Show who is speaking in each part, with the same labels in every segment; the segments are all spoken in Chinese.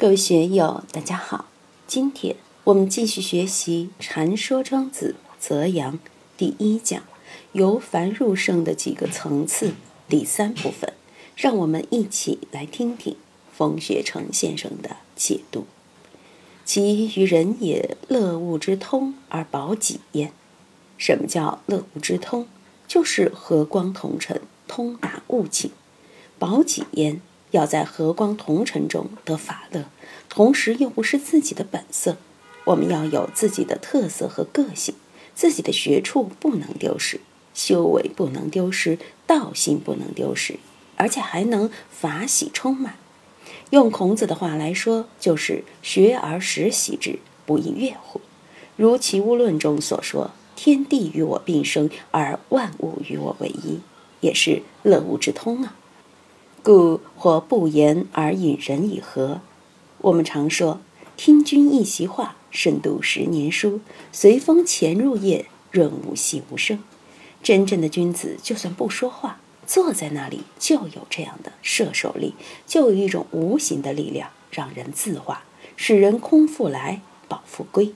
Speaker 1: 各位学友，大家好。今天我们继续学习《禅说庄子·泽阳》第一讲“由凡入圣”的几个层次第三部分，让我们一起来听听冯学成先生的解读。其于人也，乐物之通而保己焉。什么叫乐物之通？就是和光同尘，通达物情，保己焉。要在和光同尘中得法乐，同时又不是自己的本色。我们要有自己的特色和个性，自己的学处不能丢失，修为不能丢失，道心不能丢失，而且还能法喜充满。用孔子的话来说，就是“学而时习之，不亦说乎？”如《齐物论》中所说：“天地与我并生，而万物与我为一”，也是乐物之通啊。故或不言而引人以和。我们常说：“听君一席话，胜读十年书。”随风潜入夜，润物细无声。真正的君子，就算不说话，坐在那里，就有这样的摄受力，就有一种无形的力量，让人自化，使人空腹来，饱腹归。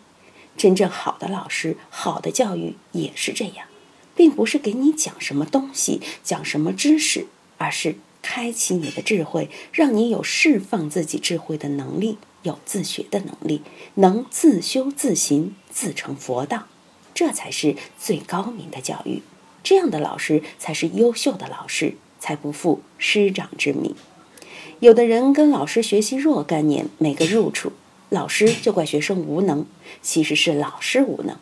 Speaker 1: 真正好的老师，好的教育也是这样，并不是给你讲什么东西，讲什么知识，而是。开启你的智慧，让你有释放自己智慧的能力，有自学的能力，能自修自行，自成佛道，这才是最高明的教育。这样的老师才是优秀的老师，才不负师长之名。有的人跟老师学习若干年，没个入处，老师就怪学生无能，其实是老师无能。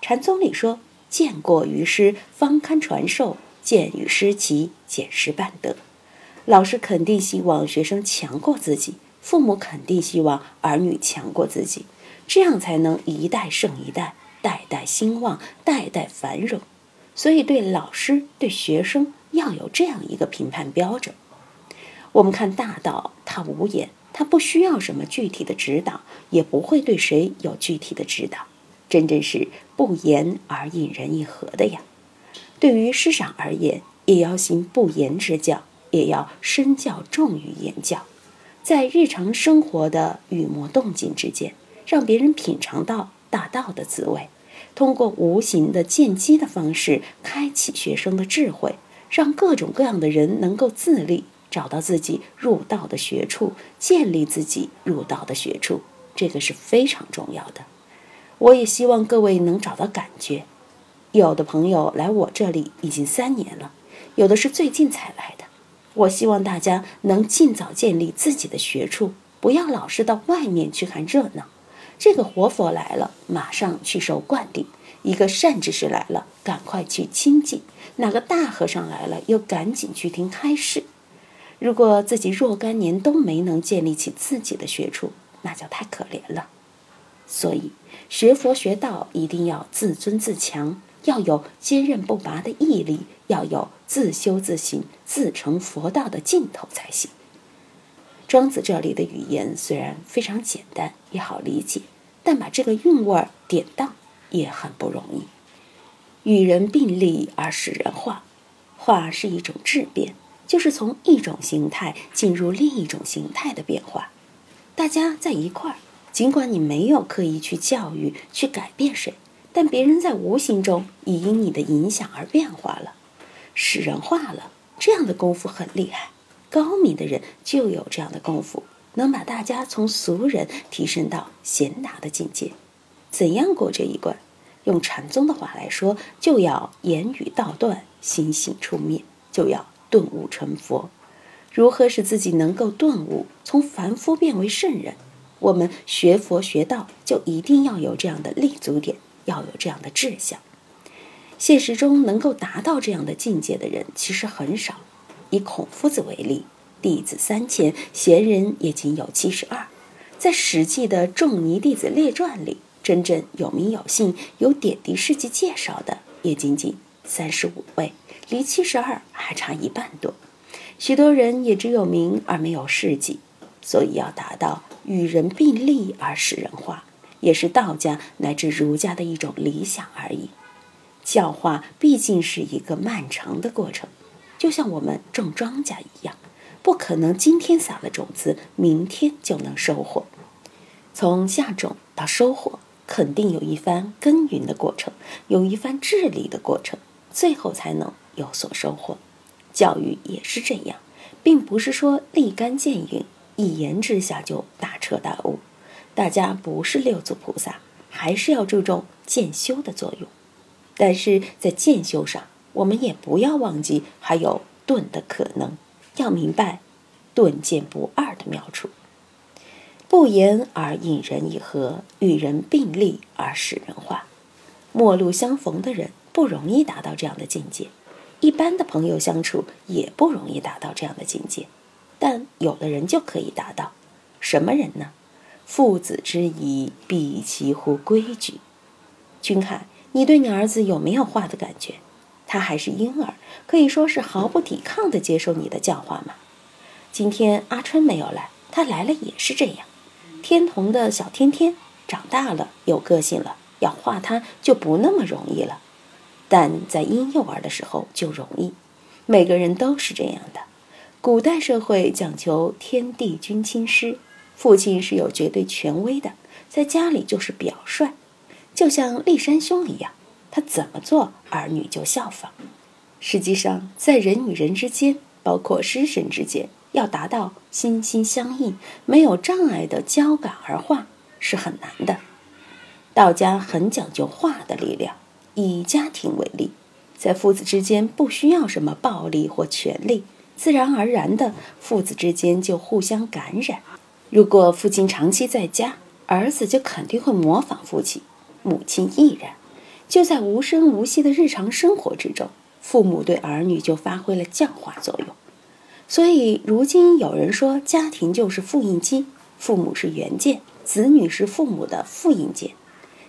Speaker 1: 禅宗里说：“见过于师，方堪传授；见与师齐，见师半德。”老师肯定希望学生强过自己，父母肯定希望儿女强过自己，这样才能一代胜一代，代代兴旺，代代繁荣。所以，对老师、对学生要有这样一个评判标准。我们看大道，它无言，它不需要什么具体的指导，也不会对谁有具体的指导，真正是不言而引人以和的呀。对于师长而言，也要行不言之教。也要身教重于言教，在日常生活的语默动静之间，让别人品尝到大道的滋味。通过无形的见机的方式，开启学生的智慧，让各种各样的人能够自立，找到自己入道的学处，建立自己入道的学处，这个是非常重要的。我也希望各位能找到感觉。有的朋友来我这里已经三年了，有的是最近才来的。我希望大家能尽早建立自己的学处，不要老是到外面去看热闹。这个活佛来了，马上去受灌顶；一个善知识来了，赶快去亲近；哪个大和尚来了，又赶紧去听开示。如果自己若干年都没能建立起自己的学处，那就太可怜了。所以，学佛学道一定要自尊自强。要有坚韧不拔的毅力，要有自修自行、自成佛道的劲头才行。庄子这里的语言虽然非常简单，也好理解，但把这个韵味儿典当也很不容易。与人并立而使人化，化是一种质变，就是从一种形态进入另一种形态的变化。大家在一块儿，尽管你没有刻意去教育、去改变谁。但别人在无形中已因你的影响而变化了，使人化了。这样的功夫很厉害，高明的人就有这样的功夫，能把大家从俗人提升到贤达的境界。怎样过这一关？用禅宗的话来说，就要言语道断，心性出灭，就要顿悟成佛。如何使自己能够顿悟，从凡夫变为圣人？我们学佛学道，就一定要有这样的立足点。要有这样的志向，现实中能够达到这样的境界的人其实很少。以孔夫子为例，弟子三千，贤人也仅有七十二。在《史记》的《仲尼弟子列传》里，真正有名有姓、有点滴事迹介绍的，也仅仅三十五位，离七十二还差一半多。许多人也只有名而没有事迹，所以要达到与人并立而使人化。也是道家乃至儒家的一种理想而已。教化毕竟是一个漫长的过程，就像我们种庄稼一样，不可能今天撒了种子，明天就能收获。从下种到收获，肯定有一番耕耘的过程，有一番治理的过程，最后才能有所收获。教育也是这样，并不是说立竿见影，一言之下就大彻大悟。大家不是六祖菩萨，还是要注重渐修的作用。但是在渐修上，我们也不要忘记还有顿的可能，要明白顿渐不二的妙处。不言而引人以和，与人并立而使人化。陌路相逢的人不容易达到这样的境界，一般的朋友相处也不容易达到这样的境界。但有的人就可以达到，什么人呢？父子之谊，必其乎规矩。君看。你对你儿子有没有画的感觉？他还是婴儿，可以说是毫不抵抗地接受你的教化嘛？今天阿春没有来，他来了也是这样。天童的小天天长大了，有个性了，要化他就不那么容易了。但在婴幼儿的时候就容易，每个人都是这样的。古代社会讲求天地君亲师，父亲是有绝对权威的，在家里就是表率。就像立山兄一样，他怎么做，儿女就效仿。实际上，在人与人之间，包括师生之间，要达到心心相印、没有障碍的交感而化，是很难的。道家很讲究化的力量。以家庭为例，在父子之间不需要什么暴力或权力，自然而然的，父子之间就互相感染。如果父亲长期在家，儿子就肯定会模仿父亲。母亲亦然，就在无声无息的日常生活之中，父母对儿女就发挥了教化作用。所以，如今有人说，家庭就是复印机，父母是原件，子女是父母的复印件。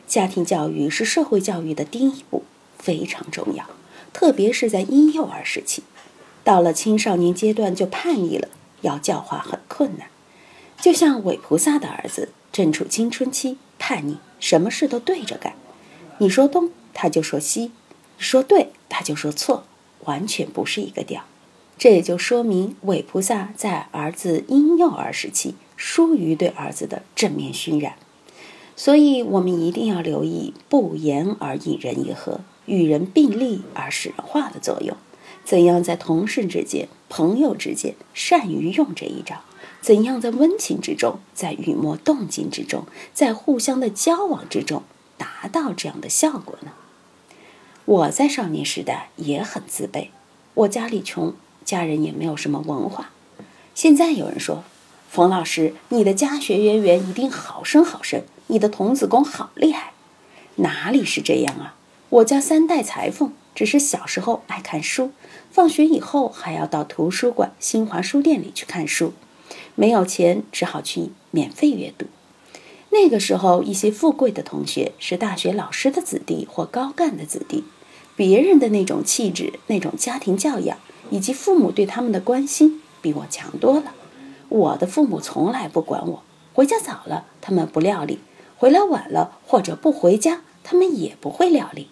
Speaker 1: 家庭教育是社会教育的第一步，非常重要，特别是在婴幼儿时期，到了青少年阶段就叛逆了，要教化很困难。就像韦菩萨的儿子，正处青春期，叛逆。什么事都对着干，你说东他就说西，你说对他就说错，完全不是一个调。这也就说明韦菩萨在儿子婴幼儿时期疏于对儿子的正面熏染。所以我们一定要留意不言而引人以和，与人并立而使人化的作用。怎样在同事之间、朋友之间善于用这一招？怎样在温情之中，在雨墨动静之中，在互相的交往之中，达到这样的效果呢？我在少年时代也很自卑，我家里穷，家人也没有什么文化。现在有人说，冯老师，你的家学渊源一定好深好深，你的童子功好厉害。哪里是这样啊？我家三代裁缝，只是小时候爱看书，放学以后还要到图书馆、新华书店里去看书。没有钱，只好去免费阅读。那个时候，一些富贵的同学是大学老师的子弟或高干的子弟，别人的那种气质、那种家庭教养以及父母对他们的关心，比我强多了。我的父母从来不管我，回家早了他们不料理，回来晚了或者不回家，他们也不会料理。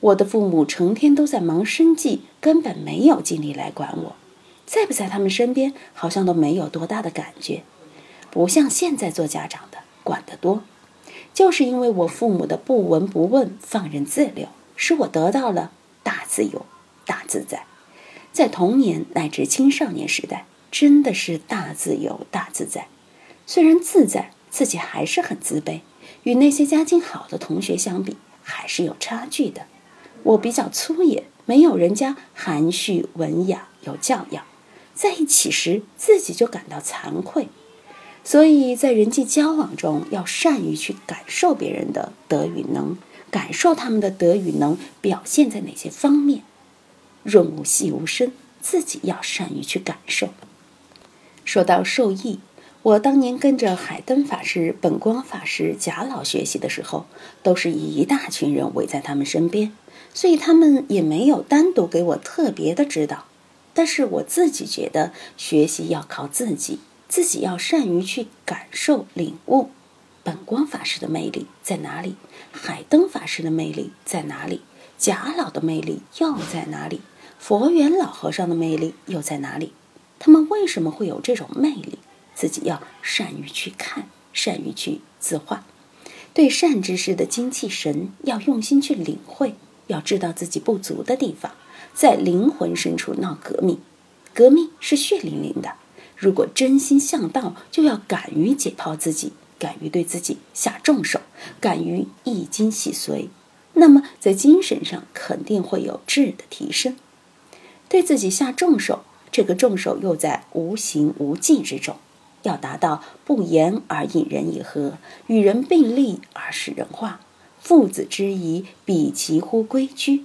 Speaker 1: 我的父母成天都在忙生计，根本没有精力来管我。在不在他们身边，好像都没有多大的感觉，不像现在做家长的管得多。就是因为我父母的不闻不问、放任自流，使我得到了大自由、大自在。在童年乃至青少年时代，真的是大自由、大自在。虽然自在，自己还是很自卑，与那些家境好的同学相比，还是有差距的。我比较粗野，没有人家含蓄文雅、有教养。在一起时，自己就感到惭愧，所以在人际交往中要善于去感受别人的德与能，感受他们的德与能表现在哪些方面。润物细无声，自己要善于去感受。说到受益，我当年跟着海灯法师、本光法师、贾老学习的时候，都是一大群人围在他们身边，所以他们也没有单独给我特别的指导。但是我自己觉得，学习要靠自己，自己要善于去感受、领悟。本光法师的魅力在哪里？海灯法师的魅力在哪里？贾老的魅力又在哪里？佛缘老和尚的魅力又在哪里？他们为什么会有这种魅力？自己要善于去看，善于去自化。对善知识的精气神要用心去领会，要知道自己不足的地方，在灵魂深处闹革命。革命是血淋淋的。如果真心向道，就要敢于解剖自己，敢于对自己下重手，敢于易经洗髓。那么在精神上肯定会有质的提升。对自己下重手，这个重手又在无形无迹之中，要达到不言而引人以和，与人并立而使人化，父子之谊比其乎归居。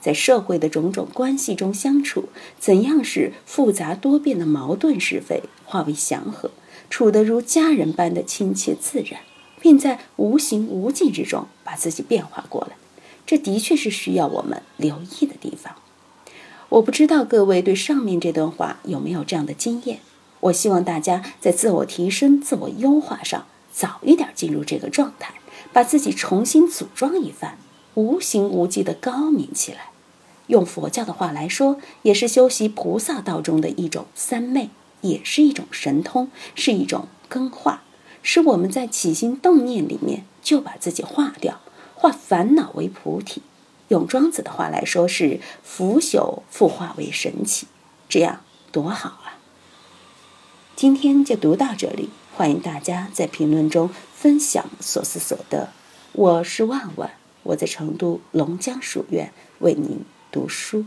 Speaker 1: 在社会的种种关系中相处，怎样使复杂多变的矛盾是非化为祥和，处得如家人般的亲切自然，并在无形无际之中把自己变化过来，这的确是需要我们留意的地方。我不知道各位对上面这段话有没有这样的经验？我希望大家在自我提升、自我优化上早一点进入这个状态，把自己重新组装一番，无形无迹的高明起来。用佛教的话来说，也是修习菩萨道中的一种三昧，也是一种神通，是一种更化，使我们在起心动念里面就把自己化掉，化烦恼为菩提。用庄子的话来说，是腐朽复化为神奇，这样多好啊！今天就读到这里，欢迎大家在评论中分享所思所得。我是万万，我在成都龙江书院为您读书。